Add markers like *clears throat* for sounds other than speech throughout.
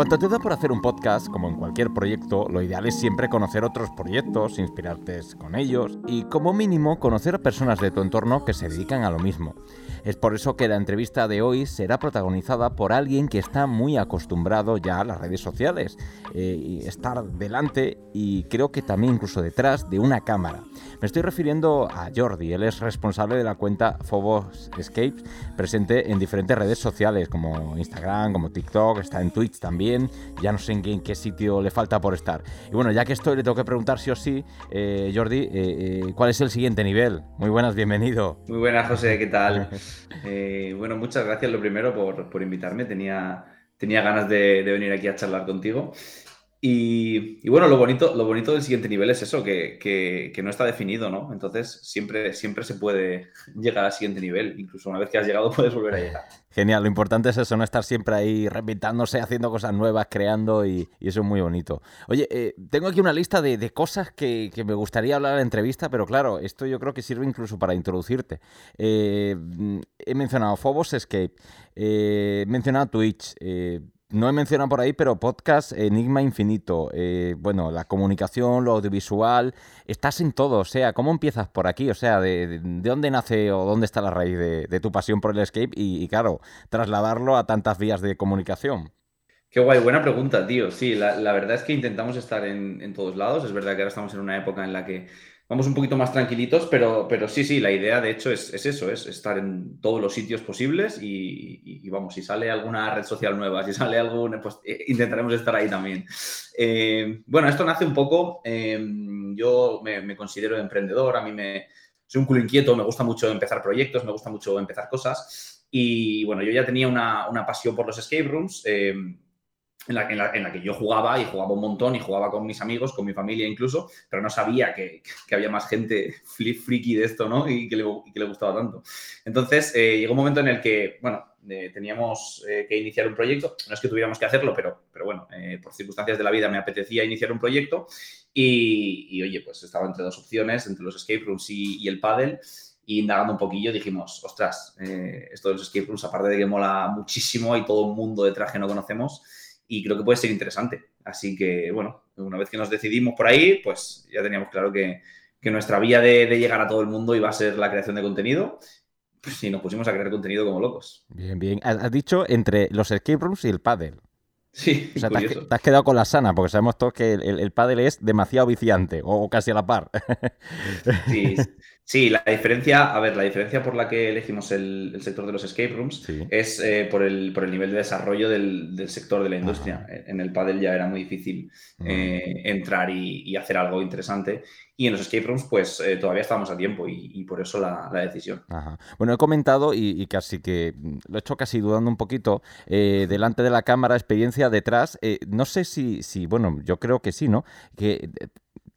Cuando te da por hacer un podcast, como en cualquier proyecto, lo ideal es siempre conocer otros proyectos, inspirarte con ellos y como mínimo conocer a personas de tu entorno que se dedican a lo mismo. Es por eso que la entrevista de hoy será protagonizada por alguien que está muy acostumbrado ya a las redes sociales, eh, estar delante y creo que también incluso detrás de una cámara. Me estoy refiriendo a Jordi, él es responsable de la cuenta Phobos Escapes, presente en diferentes redes sociales como Instagram, como TikTok, está en Twitch también, ya no sé en qué, sitio le falta por estar. Y bueno, ya que estoy, le tengo que preguntar sí o sí, eh, Jordi, eh, ¿cuál es el siguiente nivel? Muy buenas, bienvenido. Muy buenas, José, ¿qué tal? *laughs* Eh, bueno, muchas gracias lo primero por, invitarme. Tenía, tenía ganas de, venir aquí a charlar contigo. Y, bueno, lo bonito, lo bonito del siguiente nivel es eso, que, no está definido, ¿no? Entonces siempre, siempre se puede *laughs* llegar al siguiente nivel. Incluso una vez que has llegado *laughs* puedes volver a llegar. Genial, lo importante es eso, no estar siempre ahí repintándose, haciendo cosas nuevas, creando y, eso es muy bonito. Oye, eh, tengo aquí una lista de, cosas que, me gustaría hablar en la entrevista, pero claro, esto yo creo que sirve incluso para introducirte. Eh, he mencionado Phobos Escape, eh, he mencionado Twitch no he mencionado por ahí, pero podcast Enigma Infinito. Eh, bueno, la comunicación, lo audiovisual, estás en todo. O sea, ¿cómo empiezas por aquí? O sea, ¿de, dónde nace o dónde está la raíz de, tu pasión por el escape? Y, claro, trasladarlo a tantas vías de comunicación. Qué guay, buena pregunta, tío. Sí, la, verdad es que intentamos estar en, en, todos lados. Es verdad que ahora estamos en una época en la que vamos un poquito más tranquilitos, pero, pero sí, sí, la idea de hecho es, eso, es estar en todos los sitios posibles y, vamos, si sale alguna red social nueva, si sale algún, pues eh, intentaremos estar ahí también. Eh, bueno, esto nace un poco, em, yo me, considero emprendedor, a mí me, soy un culo inquieto, me gusta mucho empezar proyectos, me gusta mucho empezar cosas y bueno, yo ya tenía una, una pasión por los escape rooms. Em, en la, que yo jugaba y jugaba un montón y jugaba con mis amigos, con mi familia incluso, pero no sabía que, había más gente flip friki de esto, ¿no? Y que le, gustaba tanto. Entonces, eh, llegó un momento en el que, bueno, eh, teníamos eh, que iniciar un proyecto. No es que tuviéramos que hacerlo, pero, pero bueno, por circunstancias de la vida me apetecía iniciar un proyecto y, oye, pues estaba entre dos opciones, entre los escape rooms y, el paddle. Y indagando un poquillo dijimos, ostras, esto de los escape rooms, aparte de que mola muchísimo, hay todo un mundo detrás que no conocemos y creo que puede ser interesante. Así que, bueno, una vez que nos decidimos por ahí, pues ya teníamos claro que, nuestra vía de, llegar a todo el mundo iba a ser la creación de contenido. Pues, y nos pusimos a crear contenido como locos. Bien, bien. Has dicho entre los escape rooms y el paddle. Sí, o sea, te has, quedado con la sana, porque sabemos todos que el, el, paddle es demasiado viciante, o, casi a la par. Sí, Sí, la diferencia, a ver, la diferencia por la que elegimos el, sector de los escape rooms es eh, por, el, por, el, nivel de desarrollo del, sector de la industria. En el paddle ya era muy difícil eh, entrar y, hacer algo interesante. Y en los escape rooms, pues eh, todavía estamos a tiempo y, por eso la, decisión. Bueno, he comentado y, casi que lo he hecho casi dudando un poquito, delante de la cámara, experiencia detrás. no sé si, si, bueno, yo creo que sí, ¿no? Que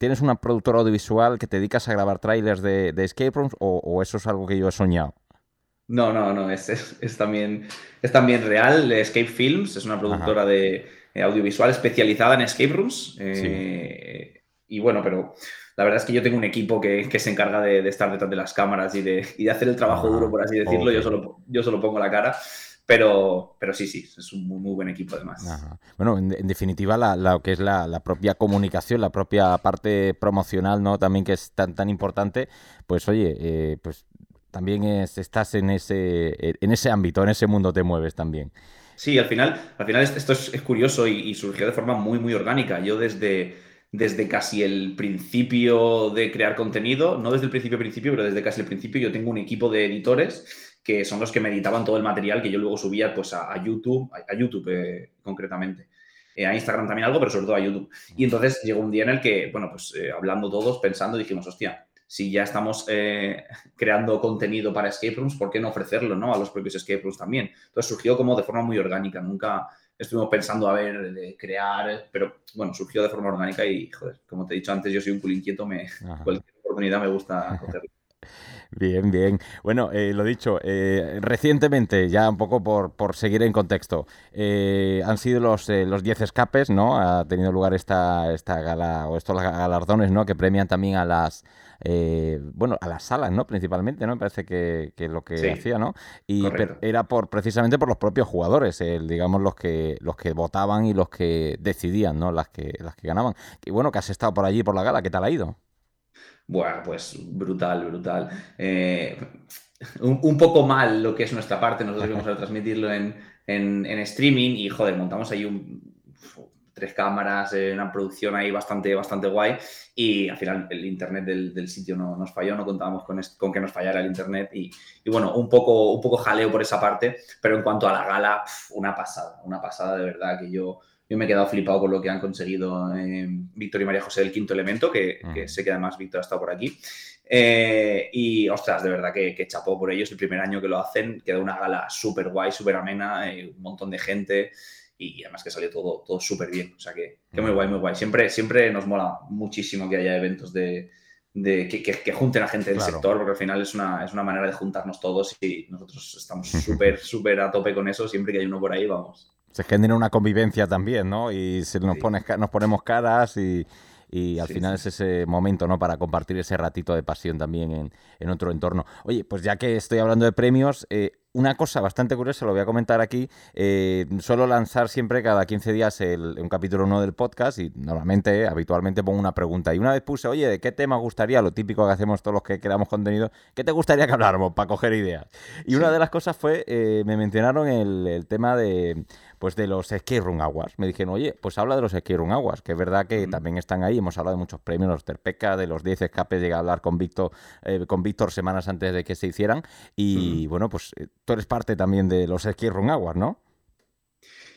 ¿Tienes una productora audiovisual que te dedicas a grabar trailers de, escape rooms o, eso es algo que yo he soñado? No, no, no, es, es, también, es también real. Escape Films es una productora de eh, audiovisual especializada en escape rooms. Eh, y bueno, pero la verdad es que yo tengo un equipo que, se encarga de, estar detrás de las cámaras y de, hacer el trabajo duro, por así decirlo. Yo, solo, yo solo pongo la cara. Pero, pero sí, sí, es un muy, buen equipo además. Bueno, en, definitiva, la, lo que es la, propia comunicación, la propia parte promocional, ¿no? También que es tan, tan importante, pues oye, eh, pues también estás en ese, en ese ámbito, en ese mundo te mueves también. Sí, al final, al final esto es, curioso y, surgió de forma muy, muy orgánica. Yo desde, desde casi el principio de crear contenido, no desde el principio principio, pero desde casi el principio yo tengo un equipo de editores que son los que me editaban todo el material que yo luego subía pues, a, YouTube, a, YouTube eh, concretamente. Eh, a Instagram también algo, pero sobre todo a YouTube. Y entonces llegó un día en el que, bueno, pues eh, hablando todos, pensando, dijimos, hostia, si ya estamos creando contenido para escape rooms, ¿por qué no ofrecerlo ¿no? a los propios escape rooms también? Entonces surgió como de forma muy orgánica, nunca estuvimos pensando a ver, de crear, pero bueno, surgió de forma orgánica y, joder, como te he dicho antes, yo soy un culo inquieto, me, cualquier oportunidad me gusta cogerlo. *laughs* Bien, bien. Bueno, eh, lo dicho, eh, recientemente, ya un poco por, por seguir en contexto, eh, han sido los, los 10 escapes, ¿no? Ha tenido lugar esta, esta gala, o estos galardones, ¿no? Que premian también a las, bueno, a las salas, ¿no? Principalmente, ¿no? Me parece que, que lo que hacía, ¿no? Y era por precisamente por los propios jugadores, digamos, los que, los que votaban y los que decidían, ¿no? Las que, las que ganaban. Y bueno, que has estado por allí, por la gala, ¿qué tal ha ido? Bueno, pues brutal, brutal. Eh, un, poco mal lo que es nuestra parte, nosotros íbamos a transmitirlo en, streaming y joder, montamos ahí tres cámaras, eh, una producción ahí bastante, bastante guay y al final el internet del, sitio no, nos falló, no contábamos con, con que nos fallara el internet y, bueno, un poco, un poco jaleo por esa parte, pero en cuanto a la gala, una pasada, una pasada de verdad que yo yo me he quedado flipado con lo que han conseguido eh, Víctor y María José del quinto elemento, que, sé que además Víctor ha estado por aquí. Eh, y ostras, de verdad que, que, chapó por ellos el primer año que lo hacen. Quedó una gala súper guay, súper amena, eh, un montón de gente y además que salió todo, todo súper bien. O sea que, muy guay, muy guay. Siempre, siempre nos mola muchísimo que haya eventos de, que, junten a gente del sector, porque al final es una, es una manera de juntarnos todos y nosotros estamos súper, súper a tope con eso. Siempre que hay uno por ahí, vamos. Se genera una convivencia también, ¿no? Y se nos, pone, nos ponemos caras y, al final es ese momento, ¿no? Para compartir ese ratito de pasión también en, en otro entorno. Oye, pues ya que estoy hablando de premios, eh, una cosa bastante curiosa, lo voy a comentar aquí. Eh, suelo lanzar siempre cada 15 días un capítulo nuevo del podcast y normalmente, habitualmente pongo una pregunta. Y una vez puse, oye, ¿de qué tema gustaría? Lo típico que hacemos todos los que creamos contenido, ¿qué te gustaría que habláramos para coger ideas? Y una de las cosas fue, eh, me mencionaron el, tema de, pues de los Skate Room Awards. Me dijeron, oye, pues habla de los Skate Room Awards, que es verdad que también están ahí. Hemos hablado de muchos premios, los Terpeca, de los 10 escapes, llegué a hablar con Víctor, eh, con Víctor semanas antes de que se hicieran. Y bueno, pues tú eres parte también de los Ski Run Aguas, ¿no?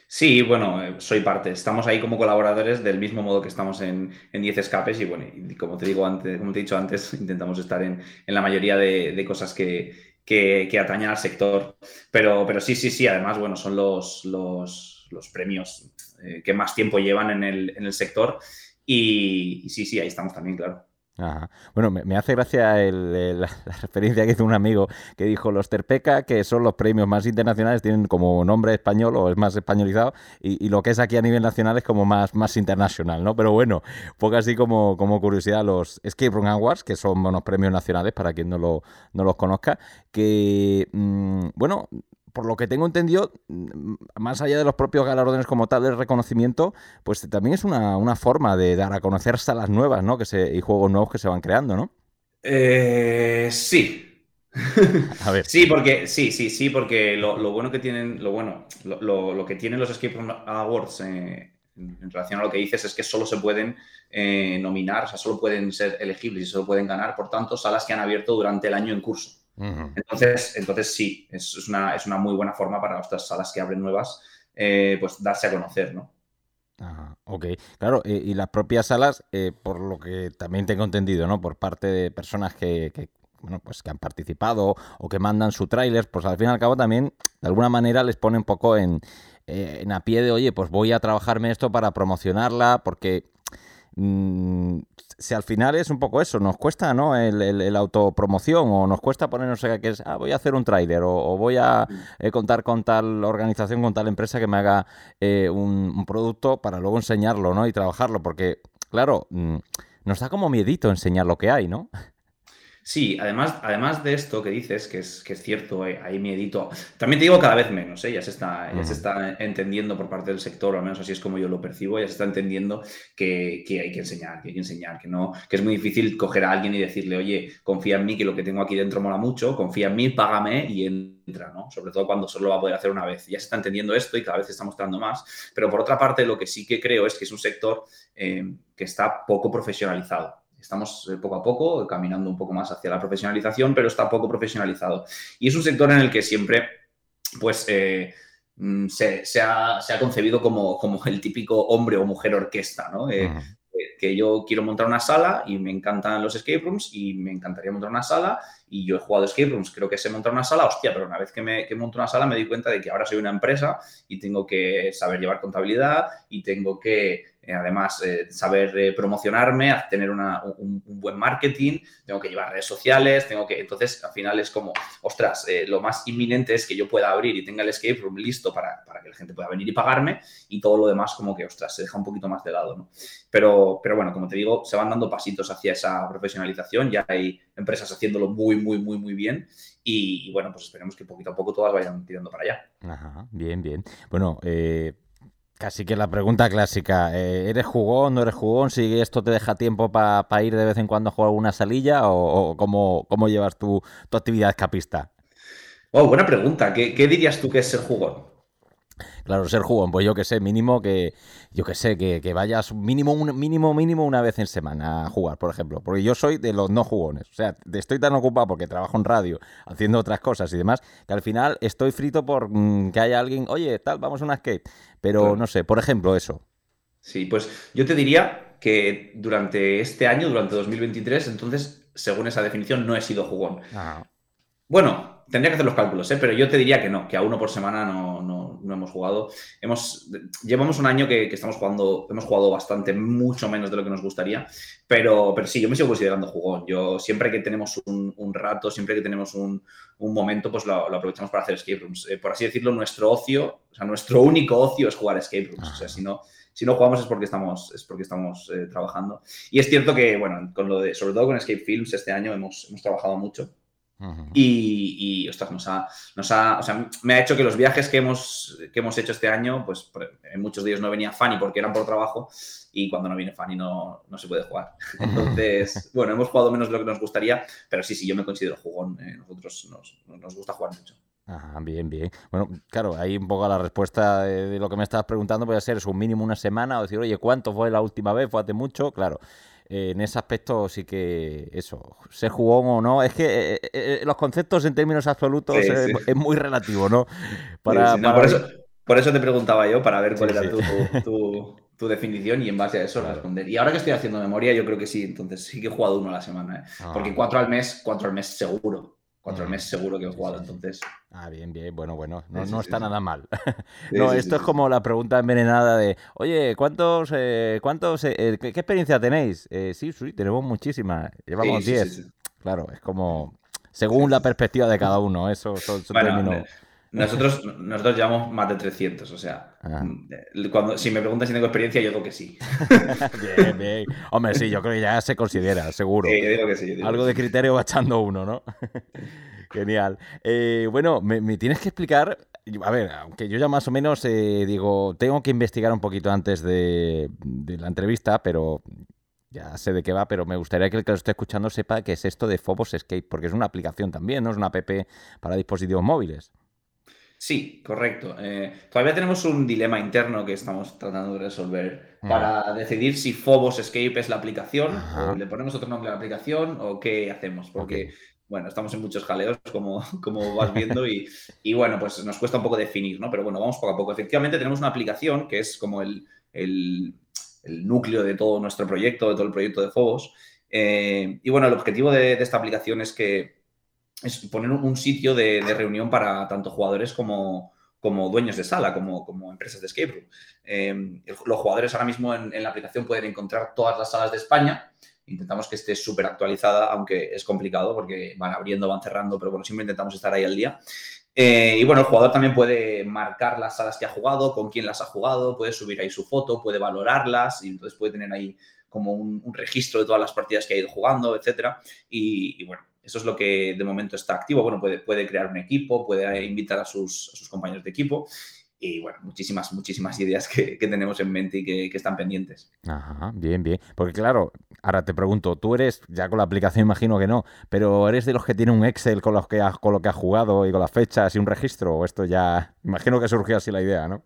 Sí, bueno, eh, soy parte. Estamos ahí como colaboradores del mismo modo que estamos en, 10 escapes y bueno, como te digo antes, como te he dicho antes, *laughs* intentamos estar en, la mayoría de, cosas que, que, atañan al sector. Pero, pero sí, sí, sí, además, bueno, son los, los, premios eh, que más tiempo llevan en el, en el sector y sí, sí, ahí estamos también, claro. Bueno, me, hace gracia *laughs* la, referencia que hizo un amigo que dijo los Terpeca, que son los premios más internacionales, tienen como nombre español o es más españolizado, y, lo que es aquí a nivel nacional es como más, más internacional, ¿no? Pero bueno, poco así como, como curiosidad, los Escape Room Awards, que son unos premios nacionales para quien no, lo, no los conozca, que, mm, bueno, por lo que tengo entendido, mm, más allá de los propios galardones como tal del reconocimiento, pues también es una, forma de dar a conocer salas nuevas, ¿no? Que se, y juegos nuevos que se van creando, ¿no? Eh, sí. A ver. *laughs* Sí, porque, sí, sí, sí, porque lo, bueno que tienen, lo bueno, lo, que tienen los Escape Awards eh, en relación a lo que dices es que solo se pueden eh, nominar, o sea, solo pueden ser elegibles y solo pueden ganar, por tanto, salas que han abierto durante el año en curso. Entonces, entonces sí, es, una, es una muy buena forma para estas salas que abren nuevas, eh, pues darse a conocer, ¿no? ok, claro, y las propias salas, eh, por lo que también tengo entendido, ¿no? Por parte de personas que, bueno, pues que han participado o que mandan su tráiler, pues al fin y al cabo también, de alguna manera, les pone un poco en, eh, en a pie de, oye, pues voy a trabajarme esto para promocionarla, porque Mm, si al final es un poco eso, nos cuesta ¿no? el, autopromoción o nos cuesta ponernos que es, ah, voy a hacer un tráiler o, voy a eh, contar con tal organización, con tal empresa que me haga eh, un, producto para luego enseñarlo ¿no? y trabajarlo, porque claro, mm, nos da como miedito enseñar lo que hay, ¿no? Sí, además, además de esto que dices, que es, que es cierto, hay, hay miedito. También te digo cada vez menos, ¿eh? ya, se está, ya se está entendiendo por parte del sector, o al menos así es como yo lo percibo, ya se está entendiendo que, hay que enseñar, que hay que enseñar, que no, que es muy difícil coger a alguien y decirle, oye, confía en mí, que lo que tengo aquí dentro mola mucho, confía en mí, págame y entra, ¿no? Sobre todo cuando solo lo va a poder hacer una vez. Ya se está entendiendo esto y cada vez se está mostrando más. Pero por otra parte, lo que sí que creo es que es un sector eh, que está poco profesionalizado Estamos eh, poco a poco caminando un poco más hacia la profesionalización, pero está poco profesionalizado. Y es un sector en el que siempre, pues, eh, mm, se, ha, concebido como, como, el típico hombre o mujer orquesta, ¿no? Eh, que yo quiero montar una sala y me encantan los escape rooms y me encantaría montar una sala y yo he jugado escape rooms, creo que sé montar una sala, hostia, pero una vez que me que monto una sala me di cuenta de que ahora soy una empresa y tengo que saber llevar contabilidad y tengo que además eh, saber eh, promocionarme, tener un, buen marketing, tengo que llevar redes sociales, tengo que... Entonces, al final es como, ostras, lo más inminente es que yo pueda abrir y tenga el escape room listo para, que la gente pueda venir y pagarme y todo lo demás como que, ostras, se deja un poquito más de lado, ¿no? Pero, pero bueno, como te digo, se van dando pasitos hacia esa profesionalización, ya hay empresas haciéndolo muy, muy, muy, muy bien y, bueno, pues esperemos que poquito a poco todas vayan tirando para allá. Ajá, bien, bien. Bueno, eh, Casi que la pregunta clásica, eh, ¿eres jugón, no eres jugón? ¿Si esto te deja tiempo para ir de vez en cuando a jugar alguna salilla o, cómo, llevas tu, tu, actividad escapista? Oh, buena pregunta. ¿Qué, ¿Qué, dirías tú que es ser jugón? Claro, ser jugón, pues yo que sé, mínimo que, yo que sé, que, vayas mínimo, un, mínimo, mínimo una vez en semana a jugar, por ejemplo. Porque yo soy de los no jugones. O sea, estoy tan ocupado porque trabajo en radio, haciendo otras cosas y demás, que al final estoy frito por mm, que haya alguien, oye, tal, vamos a una skate. Pero no sé, por ejemplo, eso. Sí, pues yo te diría que durante este año, durante 2023, entonces, según esa definición, no he sido jugón. Ah. Bueno, tendría que hacer los cálculos, ¿eh? pero yo te diría que no, que a uno por semana no, no, hemos jugado. Hemos, llevamos un año que, estamos jugando, hemos jugado bastante, mucho menos de lo que nos gustaría, pero, pero sí, yo me sigo considerando jugón. Yo siempre que tenemos un, rato, siempre que tenemos un, momento, pues lo, aprovechamos para hacer escape rooms. Eh, por así decirlo, nuestro ocio, o sea, nuestro único ocio es jugar escape rooms. O sea, si no, si no jugamos es porque estamos, es porque estamos eh, trabajando. Y es cierto que, bueno, con lo de, sobre todo con Escape Films, este año hemos, hemos trabajado mucho y, y, ostras, nos ha, nos ha, o sea, me ha hecho que los viajes que hemos, que hemos hecho este año, pues en muchos días no venía Fanny porque eran por trabajo y cuando no viene Fanny no, no se puede jugar. *laughs* Entonces, bueno, hemos jugado menos de lo que nos gustaría, pero sí, sí, yo me considero jugón. Eh, nosotros nos, nos gusta jugar mucho. Ajá, bien, bien. Bueno, claro, ahí un poco la respuesta de, lo que me estabas preguntando puede ser, ¿es un mínimo una semana? O decir, oye, ¿cuánto fue la última vez? ¿Fue hace mucho? Claro. Eh, en ese aspecto sí que eso, se jugó o no, es que eh, eh, los conceptos en términos absolutos es, muy relativo, ¿no? Para, Por, eso, te preguntaba yo, para ver cuál era tu, definición y en base a eso responder. Y ahora que estoy haciendo memoria, yo creo que sí, entonces sí que he jugado uno a la semana, ah. porque cuatro al mes, cuatro al mes seguro. Cuatro al mes seguro que he jugado, entonces. Ah, bien, bien, bueno, bueno, no, está nada mal. *laughs* no, esto es como la pregunta envenenada de, oye, ¿cuántos, eh, cuántos, eh, eh, ¿qué, experiencia tenéis? sí, sí, tenemos muchísimas, llevamos 10. Claro, es como, según la perspectiva de cada uno, eso son, Nosotros, nosotros llevamos más de 300, o sea, ah. cuando, si me preguntas si tengo experiencia, yo digo que sí. *laughs* bien, bien. Hombre, sí, yo creo que ya se considera, seguro. Sí, yo digo que sí. Algo de criterio va echando uno, ¿no? *laughs* Genial. Eh, bueno, me, tienes que explicar, a ver, aunque yo ya más o menos eh, digo, tengo que investigar un poquito antes de, la entrevista, pero ya sé de qué va, pero me gustaría que el que lo esté escuchando sepa qué es esto de Phobos Escape, porque es una aplicación también, no es una app para dispositivos móviles. Sí, correcto. Eh, todavía tenemos un dilema interno que estamos tratando de resolver mm. para decidir si Phobos Escape es la aplicación, o le ponemos otro nombre a la aplicación o qué hacemos, porque bueno, estamos en muchos jaleos, como, *laughs* como vas viendo, y, y, bueno, pues nos cuesta un poco definir, ¿no? Pero bueno, vamos poco a poco. Efectivamente, tenemos una aplicación que es como el, el, núcleo de todo nuestro proyecto, de todo el proyecto de Fobos. Eh, y bueno, el objetivo de, esta aplicación es que es poner un sitio de, reunión para tanto jugadores como, como dueños de sala, como, como empresas de escape room. Eh, los jugadores ahora mismo en, en, la aplicación pueden encontrar todas las salas de España Intentamos que esté súper actualizada, aunque es complicado porque van abriendo, van cerrando, pero bueno, siempre intentamos estar ahí al día. Eh, y bueno, el jugador también puede marcar las salas que ha jugado, con quién las ha jugado, puede subir ahí su foto, puede valorarlas y entonces puede tener ahí como un, registro de todas las partidas que ha ido jugando, etcétera. Y, bueno, eso es lo que de momento está activo. Bueno, puede, puede crear un equipo, puede invitar a sus, a sus compañeros de equipo y bueno, muchísimas, muchísimas ideas que, tenemos en mente y que, están pendientes. Ajá, bien, bien. Porque claro, ahora te pregunto, tú eres, ya con la aplicación imagino que no, pero ¿eres de los que tiene un Excel con, los que con lo que has jugado y con las fechas y un registro? ¿O esto ya, imagino que surgió así la idea, ¿no?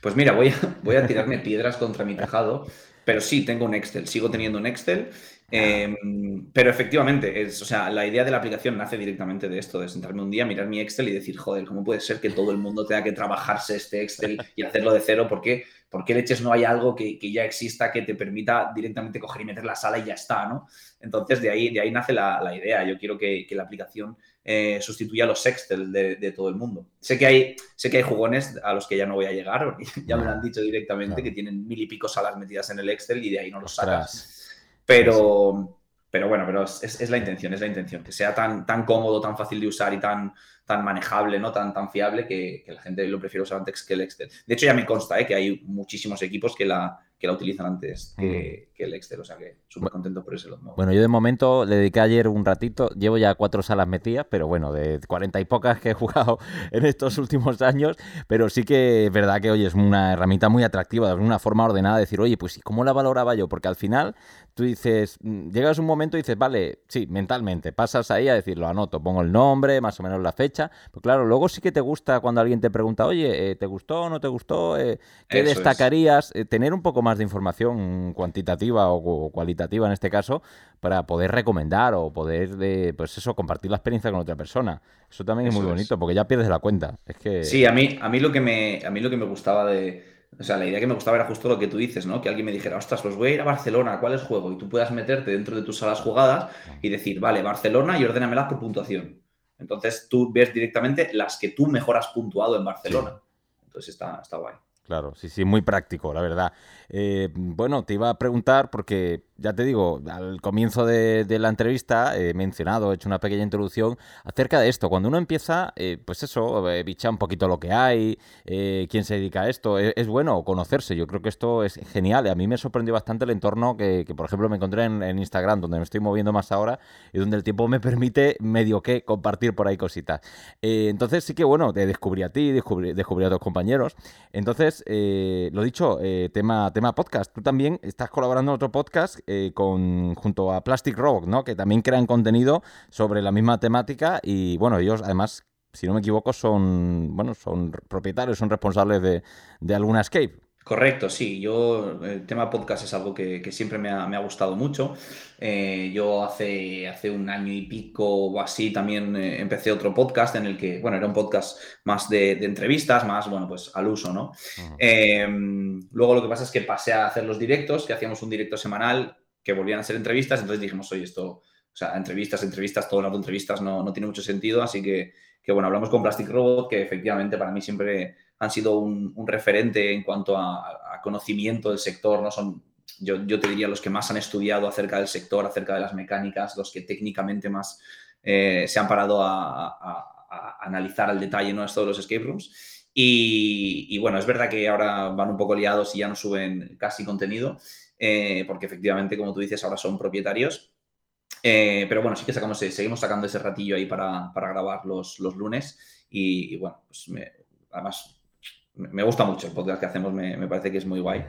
Pues mira, voy a, voy a tirarme piedras contra mi tejado, pero sí, tengo un Excel, sigo teniendo un Excel Em, pero efectivamente, es, o sea, la idea de la aplicación nace directamente de esto, de sentarme un día, mirar mi Excel y decir, joder, ¿cómo puede ser que todo el mundo tenga que trabajarse este Excel y hacerlo de cero? ¿Por qué, ¿Por qué leches no hay algo que, ya exista que te permita directamente coger y meter la sala y ya está, ¿no? Entonces, de ahí, de ahí nace la, idea. Yo quiero que, la aplicación eh, sustituya a los Excel de, todo el mundo. Sé que, hay, sé que hay jugones a los que ya no voy a llegar, *laughs* porque ya me lo han dicho directamente, que tienen mil y pico salas metidas en el Excel y de ahí no los sacas. Pero, pero bueno, pero es, la intención, es la intención, que sea tan, tan cómodo, tan fácil de usar y tan, tan manejable, ¿no? Tan, tan fiable que, la gente lo prefiere usar antes que el Excel. De hecho, ya me consta ¿eh? que hay muchísimos equipos que la, que la utilizan antes que, mm. el Excel. O sea que súper contento por ese. Bueno, yo de momento le dediqué ayer un ratito. Llevo ya cuatro salas metidas, pero bueno, de cuarenta y pocas que he jugado *laughs* en estos últimos años. Pero sí que es verdad que, oye, es una herramienta muy atractiva, de una forma ordenada de decir, oye, pues ¿cómo la valoraba yo? Porque al final tú dices, mm, llegas un momento y dices, vale, sí, mentalmente, pasas ahí a decir, lo anoto, pongo el nombre, más o menos la fecha. Pero claro, luego sí que te gusta cuando alguien te pregunta, oye, eh, ¿te gustó o no te gustó? Eh, ¿Qué destacarías? Eh, tener un poco más de información cuantitativa o, cualitativa en este caso para poder recomendar o poder, de, pues eso, compartir la experiencia con otra persona. Eso también es muy bonito porque ya pierdes la cuenta. Es que... Sí, a mí, a mí, lo que me, a mí lo que me gustaba de... O sea, la idea que me gustaba era justo lo que tú dices, ¿no? Que alguien me dijera, ostras, pues voy a ir a Barcelona, ¿cuál es juego? Y tú puedas meterte dentro de tus salas jugadas y decir, vale, Barcelona y ordénamelas por puntuación. Entonces tú ves directamente las que tú mejor has puntuado en Barcelona. Entonces está, está guay. Claro, sí, sí, muy práctico, la verdad. Eh, bueno, te iba a preguntar porque ya te digo, al comienzo de, la entrevista he mencionado, he hecho una pequeña introducción acerca de esto. Cuando uno empieza, eh, pues eso, eh, bicha un poquito lo que hay, eh, quién se dedica a esto. Es, bueno conocerse, yo creo que esto es genial. A mí me sorprendió bastante el entorno que, por ejemplo, me encontré en, Instagram, donde me estoy moviendo más ahora y donde el tiempo me permite medio que compartir por ahí cositas. entonces sí que, bueno, te descubrí a ti, descubrí, descubrí a tus compañeros. Entonces, lo dicho, tema, tema podcast. Tú también estás colaborando en otro podcast eh, con, junto a Plastic Rock, ¿no? Que también crean contenido sobre la misma temática y bueno, ellos además, si no me equivoco, son, bueno, son propietarios, son responsables de, de alguna escape. Correcto, sí. Yo, el tema podcast es algo que, siempre me ha, gustado mucho. Eh, yo hace, hace un año y pico o así también eh, empecé otro podcast en el que, bueno, era un podcast más de, entrevistas, más, bueno, pues al uso, ¿no? Em, luego lo que pasa es que pasé a hacer los directos, que hacíamos un directo semanal, que volvían a ser entrevistas, entonces dijimos, oye, esto, o sea, entrevistas, entrevistas, todo el rato entrevistas no, no tiene mucho sentido, así que, que, bueno, hablamos con Plastic Robot, que efectivamente para mí siempre han sido un, referente en cuanto a, conocimiento del sector, ¿no? Son, yo, yo, te diría, los que más han estudiado acerca del sector, acerca de las mecánicas, los que técnicamente más eh, se han parado a, analizar al detalle ¿no? todos los escape rooms. Y, bueno, es verdad que ahora van un poco liados y ya no suben casi contenido, eh, porque efectivamente, como tú dices, ahora son propietarios. Eh, pero bueno, sí que sacamos, seguimos sacando ese ratillo ahí para, grabar los, los lunes. Y, bueno, pues además me gusta mucho el podcast que hacemos, me, parece que es muy guay.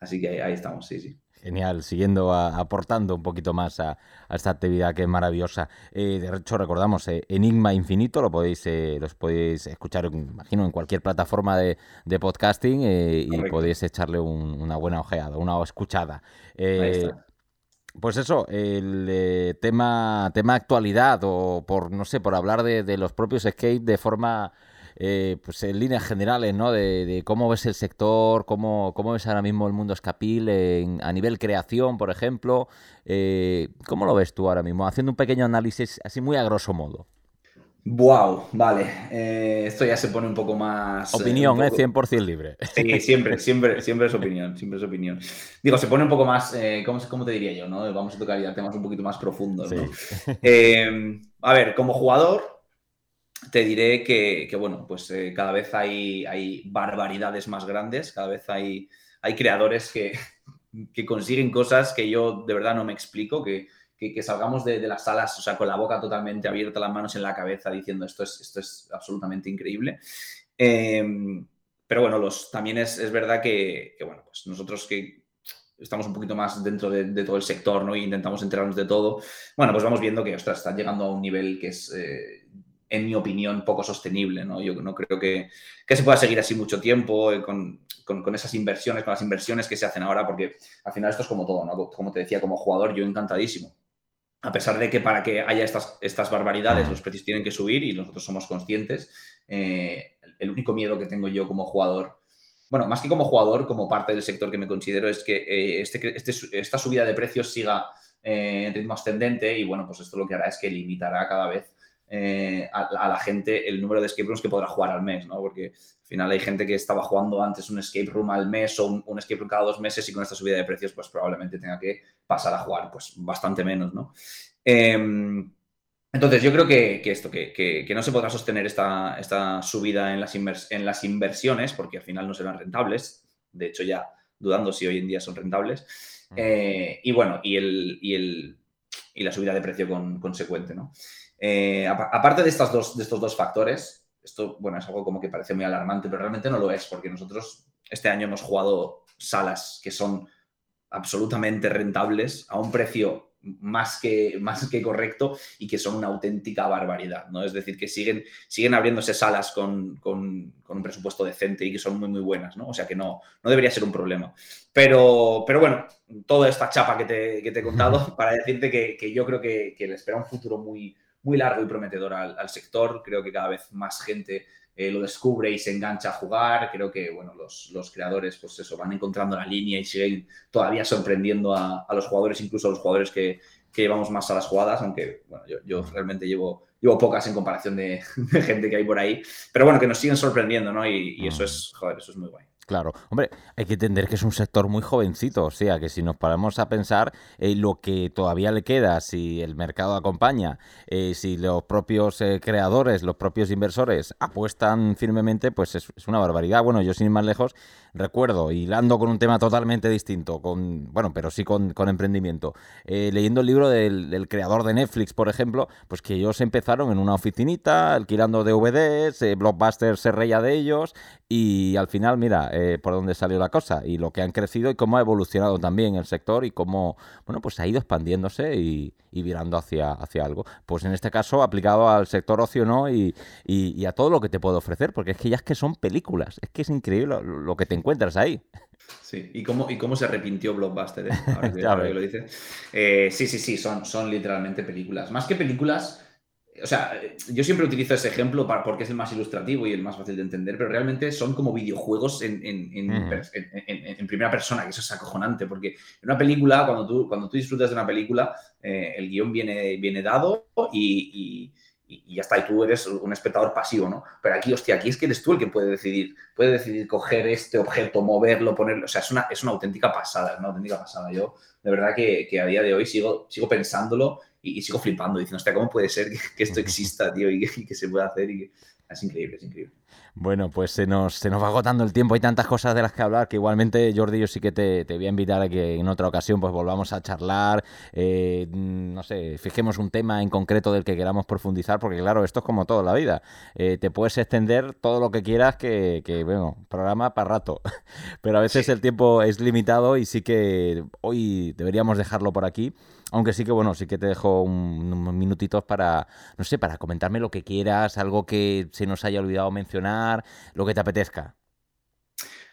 Así que ahí, estamos, sí, sí. Genial, siguiendo aportando un poquito más a, esta actividad que es maravillosa. Eh, de hecho, recordamos, eh, Enigma Infinito lo podéis, eh, los podéis escuchar, imagino, en cualquier plataforma de, podcasting y podéis echarle una buena ojeada, una escuchada. Pues eso, el tema, tema actualidad o por, no sé, por hablar de, de los propios skate de forma eh, pues en líneas generales, ¿no? De, cómo ves el sector, cómo, cómo, ves ahora mismo el mundo escapil a nivel creación, por ejemplo. Eh, ¿Cómo lo ves tú ahora mismo? Haciendo un pequeño análisis así muy a grosso modo. Wow, vale. Eh, esto ya se pone un poco más. Opinión, ¿eh? 100% libre. Sí, siempre, *laughs* siempre, siempre es opinión, siempre es opinión. Digo, se pone un poco más, ¿cómo, ¿cómo, te diría yo? ¿no? Vamos a tocar ya temas un poquito más profundos. ¿no? a ver, como jugador, te diré que, bueno, pues eh, cada vez hay, barbaridades más grandes, cada vez hay, hay creadores que, *laughs* que, consiguen cosas que yo de verdad no me explico, que, que salgamos de, las salas, o sea, con la boca totalmente abierta, las manos en la cabeza, diciendo esto es, esto es absolutamente increíble. Em, pero bueno, los, también es, es verdad que, bueno, pues nosotros que estamos un poquito más dentro de, todo el sector, ¿no? E intentamos enterarnos de todo, bueno, pues vamos viendo que, ostras, están llegando a un nivel que es... Eh, en mi opinión, poco sostenible. ¿no? Yo no creo que, se pueda seguir así mucho tiempo eh, con, esas inversiones, con las inversiones que se hacen ahora, porque al final esto es como todo, ¿no? Como te decía, como jugador, yo encantadísimo. A pesar de que para que haya estas, estas barbaridades los precios tienen que subir y nosotros somos conscientes, eh, el único miedo que tengo yo como jugador bueno, más que como jugador, como parte del sector que me considero, es que eh, este, este, esta subida de precios siga en ritmo ascendente y bueno, pues esto lo que hará es que limitará cada vez eh, a, la gente el número de escape rooms que podrá jugar al mes, ¿no? Porque al final hay gente que estaba jugando antes un escape room al mes o un, escape room cada dos meses y con esta subida de precios pues probablemente tenga que pasar a jugar pues bastante menos, ¿no? Em, entonces yo creo que, esto, que, no se podrá sostener esta, esta subida en las, en las inversiones porque al final no serán rentables, de hecho ya dudando si hoy en día son rentables. Eh, y bueno, y, el, y, el, y la subida de precio con, consecuente, ¿no? Eh, aparte de, estas dos, de estos dos factores, esto, bueno, es algo como que parece muy alarmante, pero realmente no lo es, porque nosotros este año hemos jugado salas que son absolutamente rentables a un precio más que, más que correcto y que son una auténtica barbaridad, ¿no? Es decir, que siguen, siguen abriéndose salas con, con, un presupuesto decente y que son muy, muy buenas, ¿no? O sea que no, no debería ser un problema. Pero, pero bueno, toda esta chapa que te, que te he contado *laughs* para decirte que, que yo creo que, que, le espera un futuro muy, muy largo y prometedor al, sector. Creo que cada vez más gente eh, lo descubre y se engancha a jugar. Creo que bueno, los, los, creadores pues eso, van encontrando la línea y siguen todavía sorprendiendo a, los jugadores, incluso a los jugadores que, que, llevamos más a las jugadas, aunque bueno, yo, yo realmente llevo, llevo pocas en comparación de, *laughs* gente que hay por ahí. Pero bueno, que nos siguen sorprendiendo, ¿no? Y, y eso es, joder, eso es muy guay. Claro, hombre, hay que entender que es un sector muy jovencito, o sea, que si nos paramos a pensar en lo que todavía le queda, si el mercado acompaña, eh, si los propios eh, creadores, los propios inversores apuestan firmemente, pues es, una barbaridad. Bueno, yo sin ir más lejos, recuerdo, hilando con un tema totalmente distinto, con bueno, pero sí con, emprendimiento, eh, leyendo el libro del, creador de Netflix, por ejemplo, pues que ellos empezaron en una oficinita, alquilando DVDs, Blockbuster se reía de ellos, y al final, mira, eh, por dónde salió la cosa y lo que han crecido y cómo ha evolucionado también el sector y cómo, bueno, pues ha ido expandiéndose y, virando hacia, hacia algo. Pues en este caso aplicado al sector ocio, ¿no? Y, y, a todo lo que te puede ofrecer, porque es que ya es que son películas, es que es increíble lo, que te encuentras ahí. Sí, y cómo, y cómo se arrepintió Blockbuster, ¿eh? *laughs* ahora que, lo dices. Eh, sí, sí, sí, son, son literalmente películas. Más que películas o sea, yo siempre utilizo ese ejemplo para, porque es el más ilustrativo y el más fácil de entender, pero realmente son como videojuegos en, primera persona, que eso es acojonante, porque en una película, cuando tú, cuando tú disfrutas de una película, eh, el guion viene, viene dado y, ya está, y tú eres un espectador pasivo, ¿no? Pero aquí, hostia, aquí es que eres tú el que puede decidir, puede decidir coger este objeto, moverlo, ponerlo, o sea, es una, es una auténtica pasada, es una auténtica pasada. Yo, de verdad que, que a día de hoy sigo, sigo pensándolo y, sigo flipando, diciendo, hostia, ¿cómo puede ser que, esto *laughs* exista, tío, y que, se pueda hacer? Y es increíble, es increíble. Bueno, pues se nos, se nos va agotando el tiempo, hay tantas cosas de las que hablar que igualmente, Jordi, yo sí que te, te voy a invitar a que en otra ocasión pues volvamos a charlar, eh, no sé, fijemos un tema en concreto del que queramos profundizar, porque claro, esto es como todo la vida, eh, te puedes extender todo lo que quieras, que, que bueno, programa para rato, *laughs* pero a veces el tiempo es limitado y sí que hoy deberíamos dejarlo por aquí. Aunque sí que, bueno, sí que te dejo unos minutitos para, no sé, para comentarme lo que quieras, algo que se nos haya olvidado mencionar, lo que te apetezca.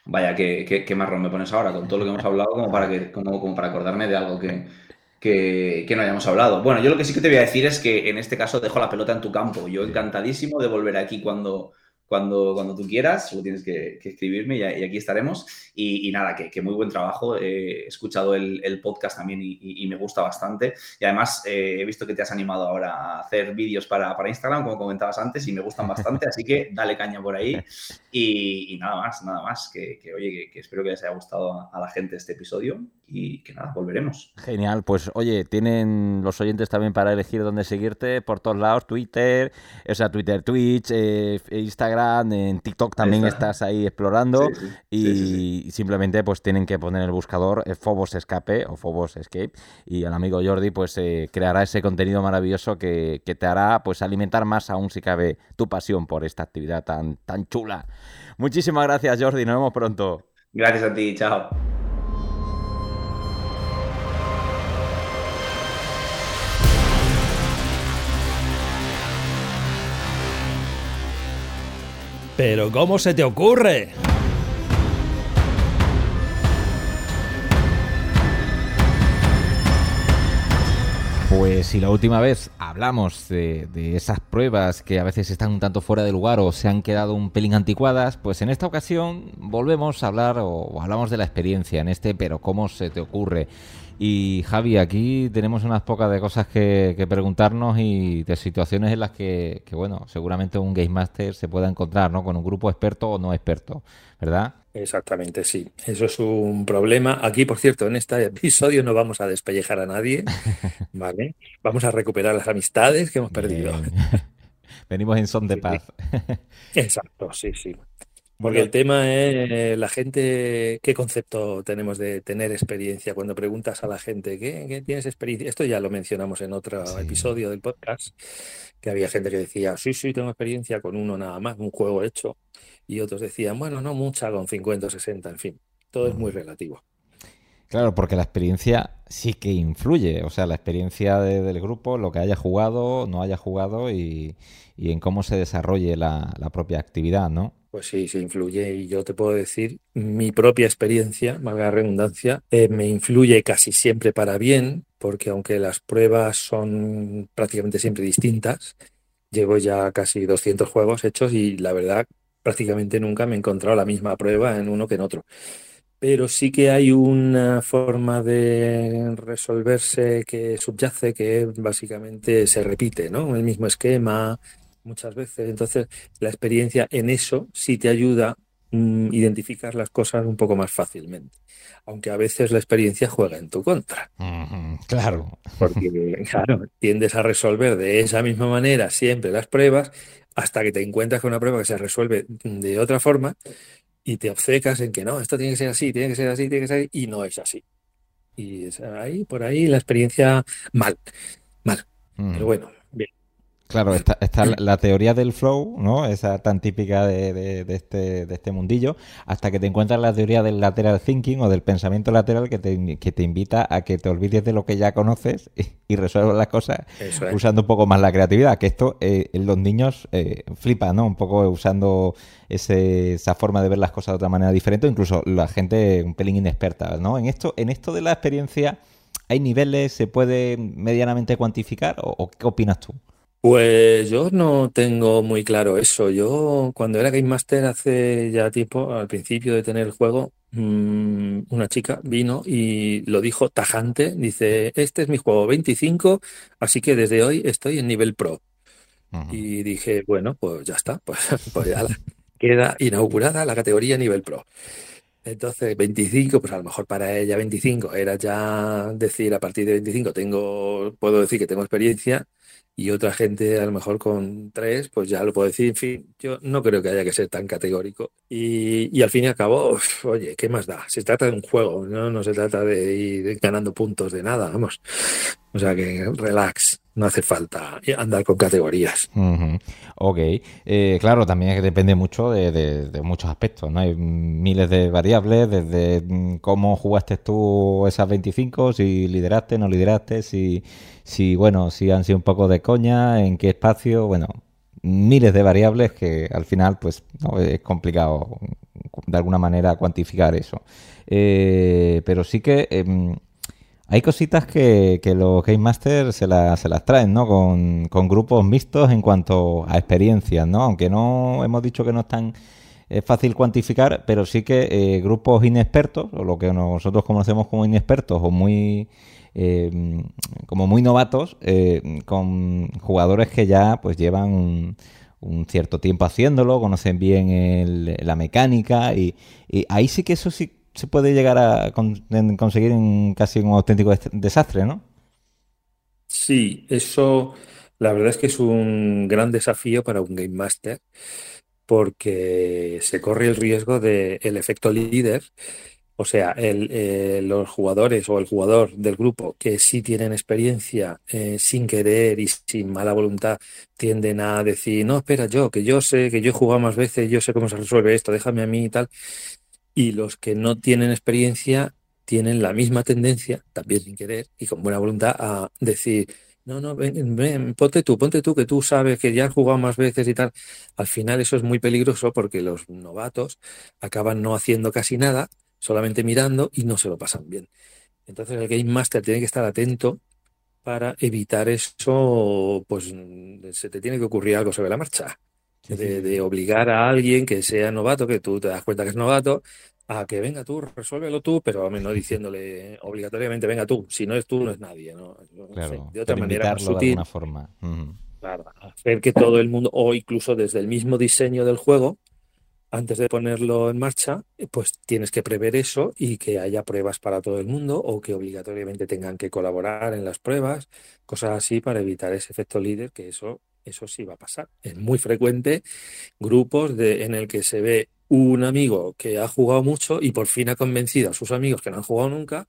Vaya, qué, qué, marrón me pones ahora con todo lo que hemos hablado, como para, que, como, para acordarme de algo que, que, no hayamos hablado. Bueno, yo lo que sí que te voy a decir es que en este caso dejo la pelota en tu campo. Yo encantadísimo de volver aquí cuando, cuando, cuando tú quieras, solo tienes que, escribirme y, aquí estaremos. Y, nada, que, muy buen trabajo. he escuchado el, podcast también y, me gusta bastante. Y además eh, he visto que te has animado ahora a hacer vídeos para, para, Instagram, como comentabas antes, y me gustan bastante. Así que dale caña por ahí. Y, nada más, nada más. Que, oye, que, espero que les haya gustado a, la gente este episodio y que nada, volveremos. Genial. Pues oye, tienen los oyentes también para elegir dónde seguirte por todos lados: Twitter, o sea, Twitter, Twitch, eh, Instagram en TikTok también estás ahí explorando y simplemente pues tienen que poner el buscador eh, Phobos Escape o Phobos Escape y el amigo Jordi pues eh, creará ese contenido maravilloso que, te hará pues alimentar más aún si cabe tu pasión por esta actividad tan, tan chula. Muchísimas gracias Jordi, nos vemos pronto. Gracias a ti, chao. Pero ¿cómo se te ocurre? Pues si la última vez hablamos de, esas pruebas que a veces están un tanto fuera de lugar o se han quedado un pelín anticuadas, pues en esta ocasión volvemos a hablar o, hablamos de la experiencia en este, pero ¿cómo se te ocurre? Y Javi, aquí tenemos unas pocas de cosas que, preguntarnos y de situaciones en las que, bueno, seguramente un Game Master se pueda encontrar, ¿no? Con un grupo experto o no experto, ¿verdad? Exactamente, sí. Eso es un problema. Aquí, por cierto, en este episodio no vamos a despellejar a nadie, *laughs* ¿vale? Vamos a recuperar las amistades que hemos perdido. *laughs* Venimos en son de paz. *laughs* Exacto, sí, sí. Porque el tema es la gente, ¿qué concepto tenemos de tener experiencia? Cuando preguntas a la gente, ¿qué, tienes experiencia? Esto ya lo mencionamos en otro episodio del podcast, que había gente que decía, sí, sí, tengo experiencia con uno nada más, un juego hecho. Y otros decían, bueno, no mucha, con 50 o 60, en fin, todo es muy relativo. Claro, porque la experiencia sí que influye, o sea, la experiencia del grupo, lo que haya jugado, no haya jugado y, en cómo se desarrolle la, la propia actividad, ¿no? Pues sí, se influye y yo te puedo decir, mi propia experiencia, valga redundancia, eh, me influye casi siempre para bien, porque aunque las pruebas son prácticamente siempre distintas, llevo ya casi 200 juegos hechos y la verdad prácticamente nunca me he encontrado la misma prueba en uno que en otro. Pero sí que hay una forma de resolverse que subyace, que básicamente se repite, ¿no? El mismo esquema, muchas veces. Entonces, la experiencia en eso sí te ayuda a mm, identificar las cosas un poco más fácilmente. Aunque a veces la experiencia juega en tu contra. claro. Porque, *laughs* claro, tiendes a resolver de esa misma manera siempre las pruebas hasta que te encuentras con una prueba que se resuelve de otra forma y te obcecas en que no, esto tiene que ser así, tiene que ser así, tiene que ser así, y no es así. Y es ahí, por ahí, la experiencia mal, mal. Pero bueno, bien. Claro, está, está la, teoría del flow, ¿no? Esa tan típica de, de, este, de este mundillo, hasta que te encuentras la teoría del lateral thinking o del pensamiento lateral que te, que te invita a que te olvides de lo que ya conoces y, resuelvas las cosas usando un poco más la creatividad. Que esto eh, los niños eh, flipan, ¿no? Un poco usando ese, esa forma de ver las cosas de otra manera diferente, incluso la gente un pelín inexperta, ¿no? En esto, en esto de la experiencia, ¿hay niveles? ¿Se puede medianamente cuantificar? o qué opinas tú? Pues yo no tengo muy claro eso. Yo cuando era Game Master hace ya tiempo, al principio de tener el juego, mm, una chica vino y lo dijo tajante. Dice, este es mi juego 25, así que desde hoy estoy en nivel pro. Y dije, bueno, pues ya está, pues, *laughs* pues ya queda inaugurada la categoría nivel pro. Entonces, 25, pues a lo mejor para ella 25 era ya decir a partir de 25 tengo, puedo decir que tengo experiencia y otra gente a lo mejor con tres, pues ya lo puedo decir. En fin, yo no creo que haya que ser tan categórico. Y, y al fin y al cabo, oye, ¿qué más da? Se trata de un juego, ¿no? No se trata de ir ganando puntos de nada, vamos. O sea que relax, no hace falta andar con categorías. Ok, eh, claro, también es que depende mucho de, muchos aspectos, ¿no? Hay miles de variables, desde mm, cómo jugaste tú esas 25, si lideraste, no lideraste, si si, bueno, si han sido un poco de coña, en qué espacio, bueno, miles de variables que al final, pues, es complicado de alguna manera cuantificar eso. Eh, pero sí que em, hay cositas que, que, los Game Masters se, se las traen, ¿no? Con, con, grupos mixtos en cuanto a experiencias, ¿no? Aunque no hemos dicho que no es tan fácil cuantificar, pero sí que eh, grupos inexpertos, o lo que nosotros conocemos como inexpertos, o muy eh, como muy novatos, eh, con jugadores que ya pues llevan un, cierto tiempo haciéndolo, conocen bien la mecánica y, ahí sí que eso sí se puede llegar a conseguir en casi un auténtico desastre, ¿no? Sí, eso la verdad es que es un gran desafío para un Game Master porque se corre el riesgo del el efecto líder o sea, eh, los jugadores o el jugador del grupo que sí tienen experiencia eh, sin querer y sin mala voluntad tienden a decir, no, espera, yo, que yo sé, que yo he jugado más veces, yo sé cómo se resuelve esto, déjame a mí y tal. Y los que no tienen experiencia tienen la misma tendencia, también sin querer y con buena voluntad, a decir, no, no, ven, ven, ponte tú, ponte tú, que tú sabes que ya has jugado más veces y tal. Al final eso es muy peligroso porque los novatos acaban no haciendo casi nada solamente mirando y no se lo pasan bien. Entonces el Game Master tiene que estar atento para evitar eso, pues se te tiene que ocurrir algo sobre la marcha. De, obligar a alguien que sea novato, que tú te das cuenta que es novato, a que venga tú, resuélvelo tú, pero no diciéndole obligatoriamente venga tú, si no es tú no es nadie, ¿no? Claro, de otra manera más invitarlo de sutil, alguna forma. Claro, hacer que todo el mundo, o incluso desde el mismo diseño del juego, antes de ponerlo en marcha, pues tienes que prever eso y que haya pruebas para todo el mundo o que obligatoriamente tengan que colaborar en las pruebas, cosas así para evitar ese efecto líder, que eso, eso sí va a pasar. Es muy frecuente grupos de, en el que se ve un amigo que ha jugado mucho y por fin ha convencido a sus amigos que no han jugado nunca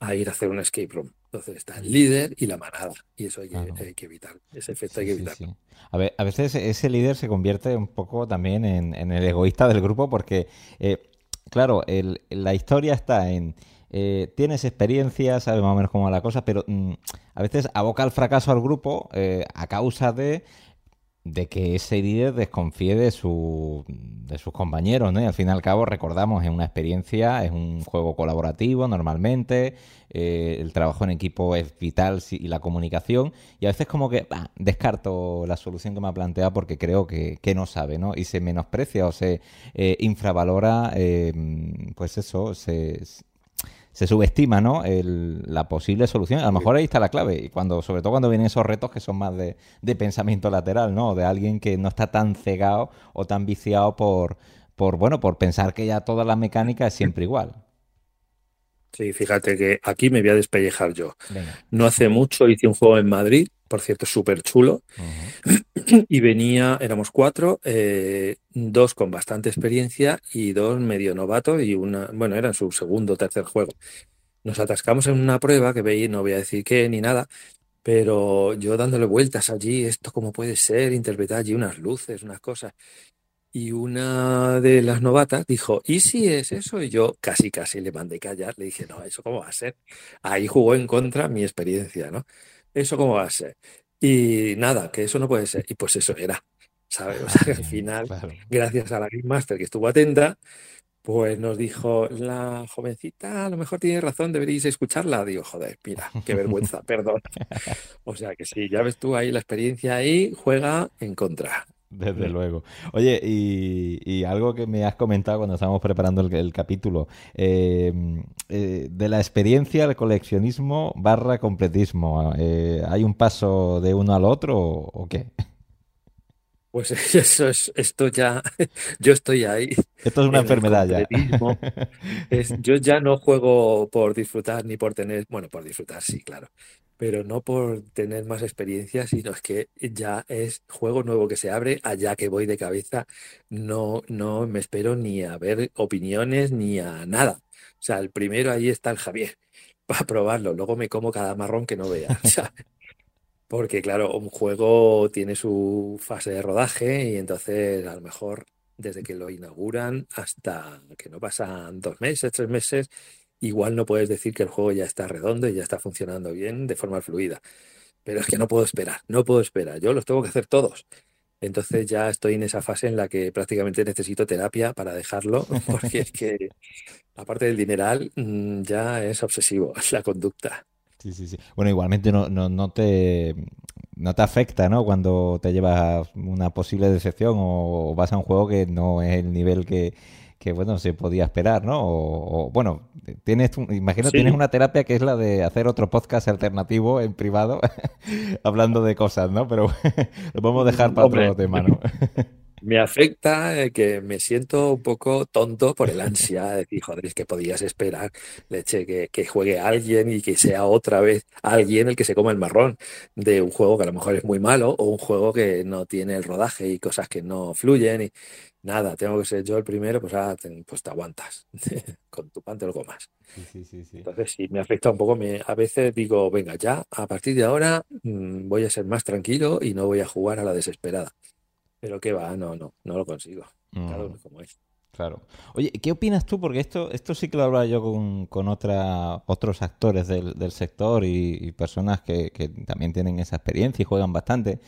a ir a hacer un escape room. Entonces está el líder y la manada y eso hay que, Claro. hay que evitar. Ese efecto Sí, hay que sí, evitarlo. sí. A ve- a veces ese líder se convierte un poco también en, en el egoísta del grupo porque, eh, claro, el- la historia está en... eh, tienes experiencia, sabes más o menos cómo va la cosa, pero mm, a veces aboca al fracaso al grupo eh, a causa de, de que ese líder desconfíe de, su, de sus compañeros, ¿no? Y al fin y al cabo, recordamos, es una experiencia, es un juego colaborativo normalmente, eh, el trabajo en equipo es vital y la comunicación, y a veces como que descarto la solución que me ha planteado porque creo que, que no sabe, ¿no? Y se menosprecia o se eh, infravalora, pues eso, se, se subestima, ¿no? El- la posible solución. A lo mejor ahí está la clave. Y cuando, sobre todo cuando vienen esos retos que son más de, de pensamiento lateral, ¿no? De alguien que no está tan cegado o tan viciado por, por, bueno, por pensar que ya toda la mecánica es siempre igual. Sí, fíjate que aquí me voy a despellejar yo. Venga. No hace mucho hice un juego en Madrid, por cierto, súper chulo, Ujú. *clears throat* y venía, éramos cuatro, eh, dos con bastante experiencia y dos medio novatos y una, bueno, eran su segundo o tercer juego. Nos atascamos en una prueba que veis, no voy a decir qué ni nada, pero yo dándole vueltas allí, esto cómo puede ser, interpretar allí unas luces, unas cosas. Y una de las novatas dijo, ¿y si es eso? Y yo casi, casi le mandé callar. Le dije, no, ¿eso cómo va a ser? Ahí jugó en contra mi experiencia, ¿no? ¿Eso cómo va a ser? Y nada, que eso no puede ser. Y pues eso era, ¿sabes? O sea, que al *laughs* final, Claro. gracias a la Game Master que estuvo atenta, pues nos dijo, la jovencita a lo mejor tiene razón, deberíais escucharla. Digo, joder, mira, qué vergüenza, *laughs* perdón. O sea que sí, ya ves tú ahí la experiencia ahí, juega en contra. Desde luego. Oye, y, y algo que me has comentado cuando estábamos preparando el, el capítulo, eh, eh, de la experiencia al coleccionismo barra completismo, eh, ¿hay un paso de uno al otro o, o qué? Pues *laughs* eso es, esto ya, *laughs* yo estoy ahí Esto es una en enfermedad ya. Es, yo ya no juego por disfrutar ni por tener, bueno, por disfrutar sí, claro, pero no por tener más experiencia, sino es que ya es juego nuevo que se abre, allá que voy de cabeza, no, no me espero ni a ver opiniones ni a nada. O sea, el primero ahí está el Javier *laughs* para probarlo, luego me como cada marrón que no vea. *laughs* Porque claro, un juego tiene su fase de rodaje y entonces a lo mejor desde que lo inauguran hasta que no pasan dos meses, tres meses, igual no puedes decir que el juego ya está redondo y ya está funcionando bien de forma fluida. Pero es que no puedo esperar, no puedo esperar. Yo los tengo que hacer todos. Entonces ya estoy en esa fase en la que prácticamente necesito terapia para dejarlo, *laughs* porque es que aparte del dineral, mm, ya es obsesivo *laughs* la conducta. Sí, sí, sí. Bueno, igualmente no, no, no te, no te afecta, ¿no? Cuando te llevas una posible decepción o vas a un juego que no es el nivel que, que bueno, se podía esperar, ¿no? O, o, bueno, tienes, imagino Sí. tienes una terapia que es la de hacer otro podcast alternativo en privado *laughs* hablando de cosas, ¿no? Pero *laughs* lo podemos dejar para Hombre. otro tema, ¿no? *laughs* Me afecta eh, que me siento un poco tonto por el ansia de decir, joder, es que podías esperar, leche, que, que juegue alguien y que sea otra vez alguien el que se coma el marrón de un juego que a lo mejor es muy malo o un juego que no tiene el rodaje y cosas que no fluyen y nada, tengo que ser yo el primero, pues, ah, te, pues te aguantas, *laughs* con tu pan te lo comas. Sí, sí, sí, sí. Entonces sí, me afecta un poco, me, a veces digo, venga, ya, a partir de ahora mm, voy a ser más tranquilo y no voy a jugar a la desesperada. Pero qué va, no, no, no lo consigo. Cada Mm. uno como es. Claro. Oye, ¿qué opinas tú? Porque esto, esto sí que lo hablaba yo con, otra, otros actores del, sector y, personas que, también tienen esa experiencia y juegan bastante.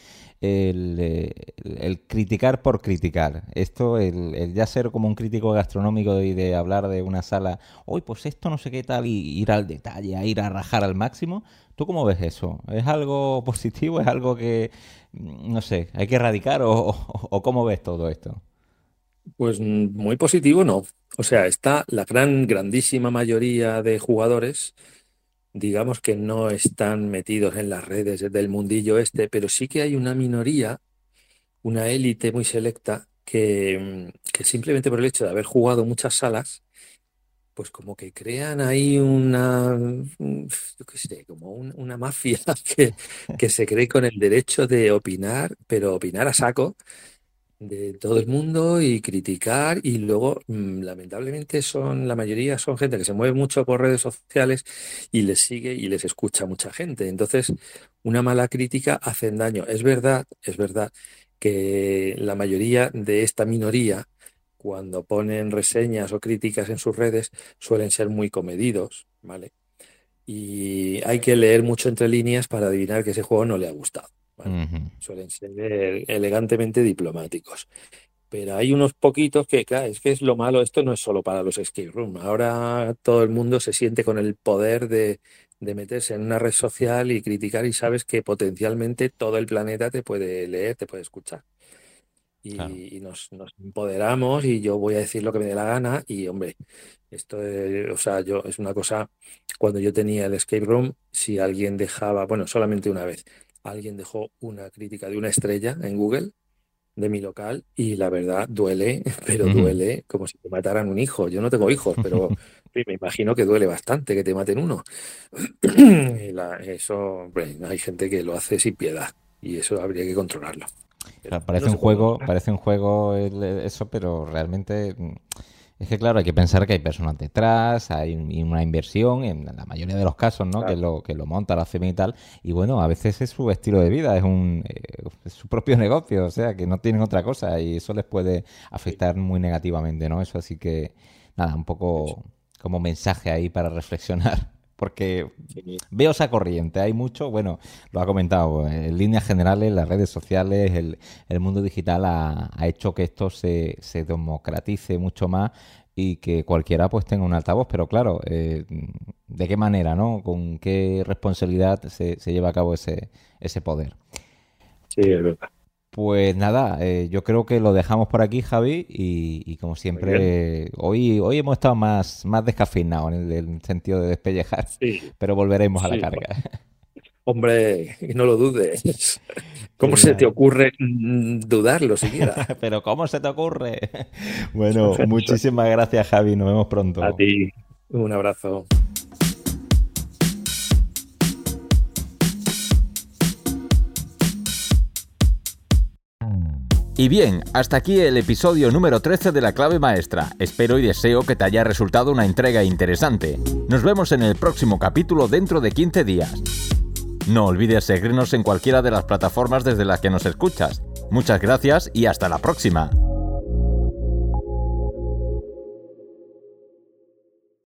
El, eh, criticar por criticar. Esto, el, ya ser como un crítico gastronómico y de hablar de una sala, hoy pues esto no sé qué tal, y ir al detalle, ir a rajar al máximo. ¿Tú cómo ves eso? ¿Es algo *laughs* positivo? ¿Es algo que, mm, no sé, hay que erradicar? ¿O, o- o cómo ves todo esto? Pues muy positivo no. O sea, está la gran, grandísima mayoría de jugadores, digamos que no están metidos en las redes del mundillo este, pero sí que hay una minoría, una élite muy selecta, que, que simplemente por el hecho de haber jugado muchas salas, pues como que crean ahí una, yo qué sé, como una mafia *laughs* que, que se cree con el derecho de opinar, pero opinar a saco de todo el mundo y criticar y luego mm, lamentablemente son la mayoría son gente que se mueve mucho por redes sociales y les sigue y les escucha mucha gente. Entonces, una mala crítica hace daño. Es verdad, es verdad que la mayoría de esta minoría cuando ponen reseñas o críticas en sus redes suelen ser muy comedidos, ¿vale? Y hay que leer mucho entre líneas para adivinar que ese juego no le ha gustado. Suelen ser elegantemente diplomáticos. Pero hay unos poquitos que, claro, es que es lo malo, esto no es solo para los escape room. Ahora todo el mundo se siente con el poder de, meterse en una red social y criticar y sabes que potencialmente todo el planeta te puede leer, te puede escuchar. Y, nos, empoderamos y yo voy a decir lo que me dé la gana y hombre, esto es, o sea, yo es una cosa, cuando yo tenía el escape room, si alguien dejaba, bueno, solamente una vez, alguien dejó una crítica de una estrella en Google de mi local y la verdad duele, *laughs* pero duele como si te mataran un hijo. Yo no tengo hijos, pero *laughs* me imagino que duele bastante que te maten uno. *clears throat* eso, hay gente que lo hace sin piedad y eso habría que controlarlo. parece un juego, parece un juego eso, pero realmente mm, es que claro, hay que pensar que hay personas detrás, hay una inversión, en la mayoría de los casos, ¿no? Que lo que lo monta, la hacen y tal. Y bueno, a veces es su estilo de vida, es un eh, su propio *laughs* negocio, o sea, que no tienen otra cosa y eso les puede afectar muy negativamente, ¿no? Eso así que nada, un poco como mensaje ahí para reflexionar porque veo esa corriente. Hay mucho, bueno, lo ha comentado, en líneas generales, las redes sociales, el, mundo digital ha, hecho que esto se, se, democratice mucho más y que cualquiera pues tenga un altavoz, pero claro, eh, ¿de qué manera, no? ¿Con qué responsabilidad se, se lleva a cabo ese, ese poder? Sí, es verdad. Pues nada, eh, yo creo que lo dejamos por aquí, Javi, y, como siempre, hoy, hoy hemos estado más, más descafeinados en el, sentido de despellejar, pero volveremos a la carga. Hombre, no lo dudes. ¿Cómo se te ocurre mm, dudarlo siquiera? *laughs* pero ¿cómo se te ocurre? *laughs* Bueno, muchísimas gracias, Javi, nos vemos pronto. A ti, un abrazo. Y bien, hasta aquí el episodio número 13 de La Clave Maestra. Espero y deseo que te haya resultado una entrega interesante. Nos vemos en el próximo capítulo dentro de 15 días. No olvides seguirnos en cualquiera de las plataformas desde las que nos escuchas. Muchas gracias y hasta la próxima.